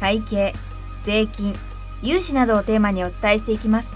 会計税金融資などをテーマにお伝えしていきます。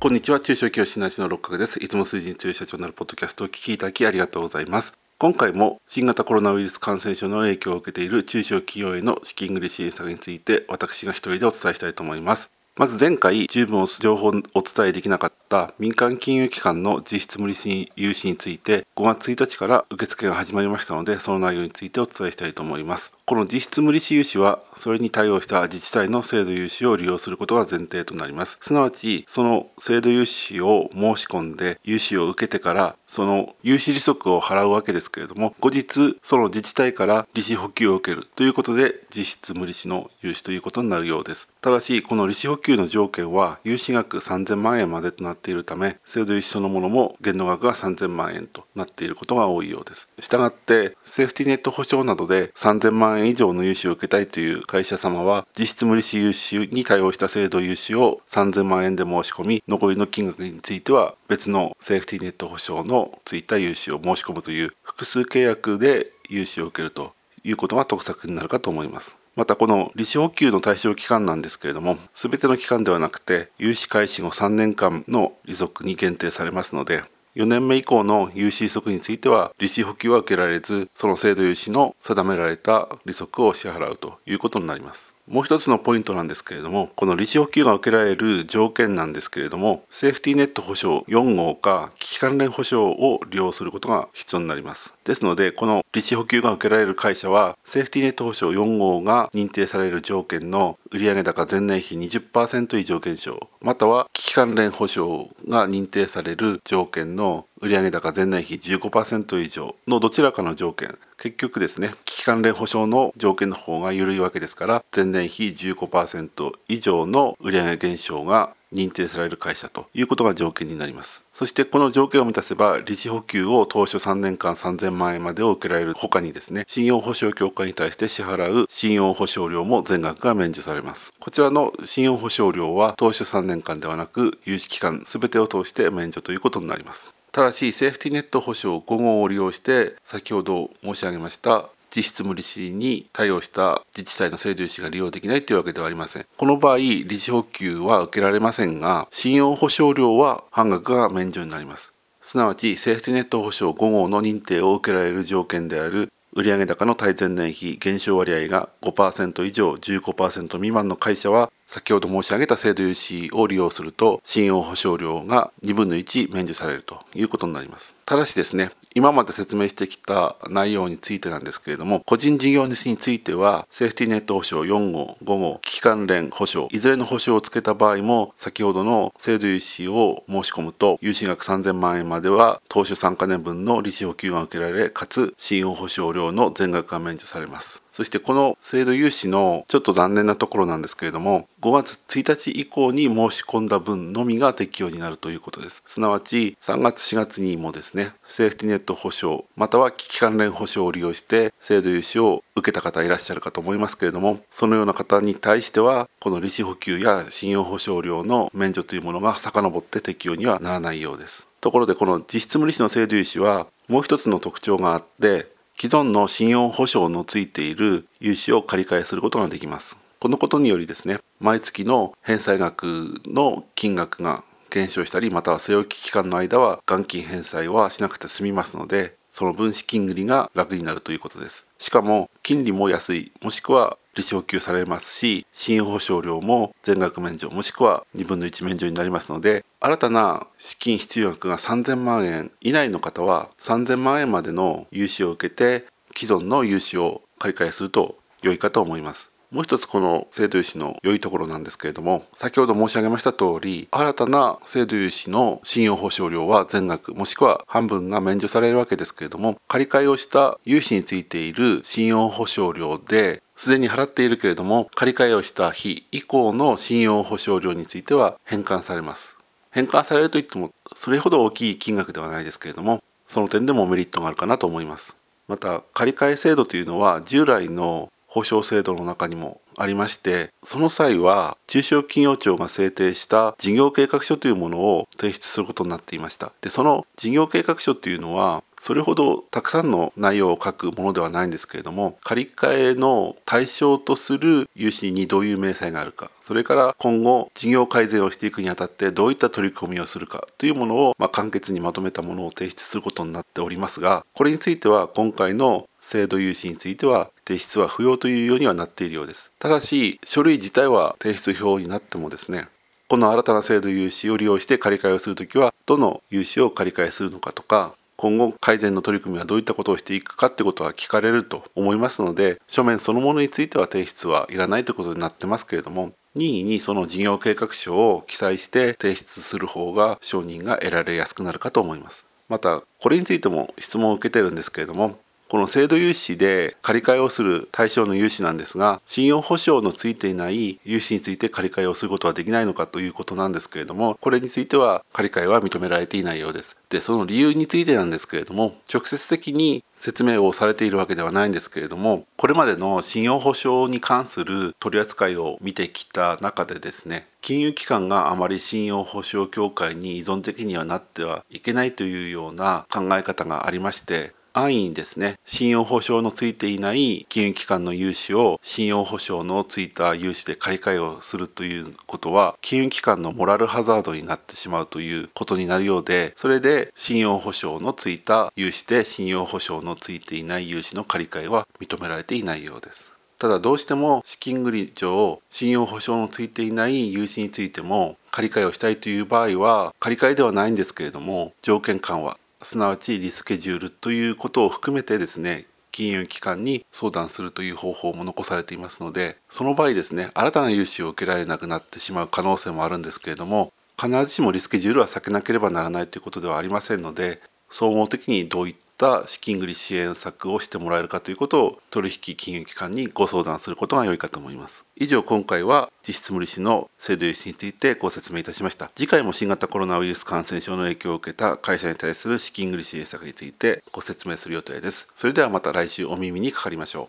こんにちは。中小企業診断士の六角です。いつも数字に強い社長なるポッドキャストを聞きいただきありがとうございます。今回も新型コロナウイルス感染症の影響を受けている中小企業への資金繰り支援策について私が一人でお伝えしたいと思います。まず前回十分情報をお伝えできなかった民間金融機関の実質無利子融資について5月1日から受付が始まりましたのでその内容についてお伝えしたいと思います。この実質無利子融資はそれに対応した自治体の制度融資を利用することが前提となります。すなわちその制度融資を申し込んで融資を受けてからその融資利息を払うわけですけれども後日その自治体から利子補給を受けるということで実質無利子の融資ということになるようです。ただしこの利子補給の条件は融資額3000万円までとなっているため制度融資そのものも限度額が3000万円となっていることが多いようです。したがってセーフティネット保証などで3000万円円以上の融資を受けたいという会社様は実質無利子融資に対応した制度融資を3000万円で申し込み残りの金額については別のセーフティネット保証のついた融資を申し込むという複数契約で融資を受けるということが得策になるかと思います。またこの利子補給の対象期間なんですけれども全ての期間ではなくて融資開始後3年間の利息に限定されますので4年目以降の融資利息については利子補給は受けられずその制度融資の定められた利息を支払うということになります。もう一つのポイントなんですけれどもこの利子補給が受けられる条件なんですけれどもセーフティーネット保証4号か危機関連保証を利用することが必要になります。ですのでこの利子補給が受けられる会社はセーフティネット保証4号が認定される。条件の売上高前年比20%以上減少または危機関連保証が認定される条件の売上高前年比15%以上のどちらかの条件。結局ですね危機関連保証の条件の方が緩いわけですから前年比15%以上の売上減少が 認定される会社ということが条件になります。そしてこの条件を満たせば利子補給を当初3年間3000万円までを受けられる他にですね信用保証協会に対して支払う信用保証料も全額が免除されます。こちらの信用保証料は当初3年間ではなく融資期間全てを通して免除ということになります。ただしセーフティネット保証5号を利用して先ほど申し上げました実質無利子に対応した自治体の制度融資が利用できないというわけではありません。この場合利子補給は受けられませんが信用保証料は半額が免除になります。すなわちセーフティネット保証5号の認定を受けられる条件である売上高の対前年比減少割合が5%以上15%未満の会社は先ほど申し上げた制度融資を利用すると信用保証料が2分の1免除されるということになります。ただしですね今まで説明してきた内容についてなんですけれども個人事業主についてはセーフティネット保証4号5号危機関連保証いずれの保証をつけた場合も先ほどの制度融資を申し込むと融資額3000万円までは当初3か年分の利子補給が受けられかつ信用保証料の全額が免除されます。そしてこの制度融資のちょっと残念なところなんですけれども5月1日以降に申し込んだ分のみが適用になるということです。すなわち3月4月にもですねセーフティネット保証または危機関連保証を利用して制度融資を受けた方いらっしゃるかと思いますけれどもそのような方に対してはこの利子補給や信用保証料の免除というものが遡って適用にはならないようです。ところでこの実質無利子の制度融資はもう一つの特徴があって既存の信用保証のついている融資を借り換えすることができます。このことによりですね毎月の返済額の金額が減少したりまたは据え置き期間の間は元金返済はしなくて済みますのでその分資金繰りが楽になるということです。しかも金利も安いもしくは利子補給されますし信用保証料も全額免除もしくは2分の1免除になりますので新たな資金必要額が3000万円以内の方は3000万円までの融資を受けて既存の融資を借り換えすると良いかと思います。もう一つこの制度融資の良いところなんですけれども先ほど申し上げました通り新たな制度融資の信用保証料は全額もしくは半分が免除されるわけですけれども借り換えをした融資についている信用保証料ですでに払っているけれども借り換えをした日以降の信用保証料については返還されます。変換されるといってもそれほど大きい金額ではないですけれどもその点でもメリットがあるかなと思います。また借り換え制度というのは従来の保証制度の中にもありましてその際は中小企業庁が制定した事業計画書というものを提出することになっていました。でその事業計画書というのはそれほどたくさんの内容を書くものではないんですけれども借り換えの対象とする融資にどういう明細があるかそれから今後事業改善をしていくにあたってどういった取り組みをするかというものを、ま、簡潔にまとめたものを提出することになっておりますがこれについては今回の制度融資については提出は不要というようにはなっているようです。ただし書類自体は提出表になってもですねこの新たな制度融資を利用して借り換えをするときはどの融資を借り換えするのかとか今後改善の取り組みはどういったことをしていくかってことは聞かれると思いますので書面そのものについては提出はいらないということになってますけれども任意にその事業計画書を記載して提出する方が承認が得られやすくなるかと思います。またこれについても質問を受けてるんですけれどもこの制度融資で借り換えをする対象の融資なんですが信用保証のついていない融資について借り換えをすることはできないのかということなんですけれどもこれについては借り換えは認められていないようです。でその理由についてなんですけれども直接的に説明をされているわけではないんですけれどもこれまでの信用保証に関する取り扱いを見てきた中でですね金融機関があまり信用保証協会に依存的にはなってはいけないというような考え方がありまして安易にですね信用保証のついていない金融機関の融資を信用保証のついた融資で借り換えをするということは金融機関のモラルハザードになってしまうということになるようでそれで信用保証のついた融資で信用保証のついていない融資の借り換えは認められていないようです。ただどうしても資金繰り上信用保証のついていない融資についても借り換えをしたいという場合は借り換えではないんですけれども条件緩和すなわちリスケジュールということを含めてですね金融機関に相談するという方法も残されていますのでその場合ですね新たな融資を受けられなくなってしまう可能性もあるんですけれども必ずしもリスケジュールは避けなければならないということではありませんので総合的にどういっった資金繰り支援策をしてもらえるかということを取引金融機関にご相談することが良いかと思います。以上今回は実質無利子の制度融資についてご説明いたしました。次回も新型コロナウイルス感染症の影響を受けた会社に対する資金繰り支援策についてご説明する予定です。それではまた来週お耳にかかりましょう。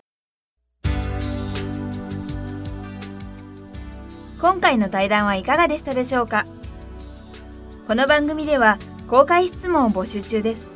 今回の対談はいかがでしたでしょうか？この番組では公開質問を募集中です。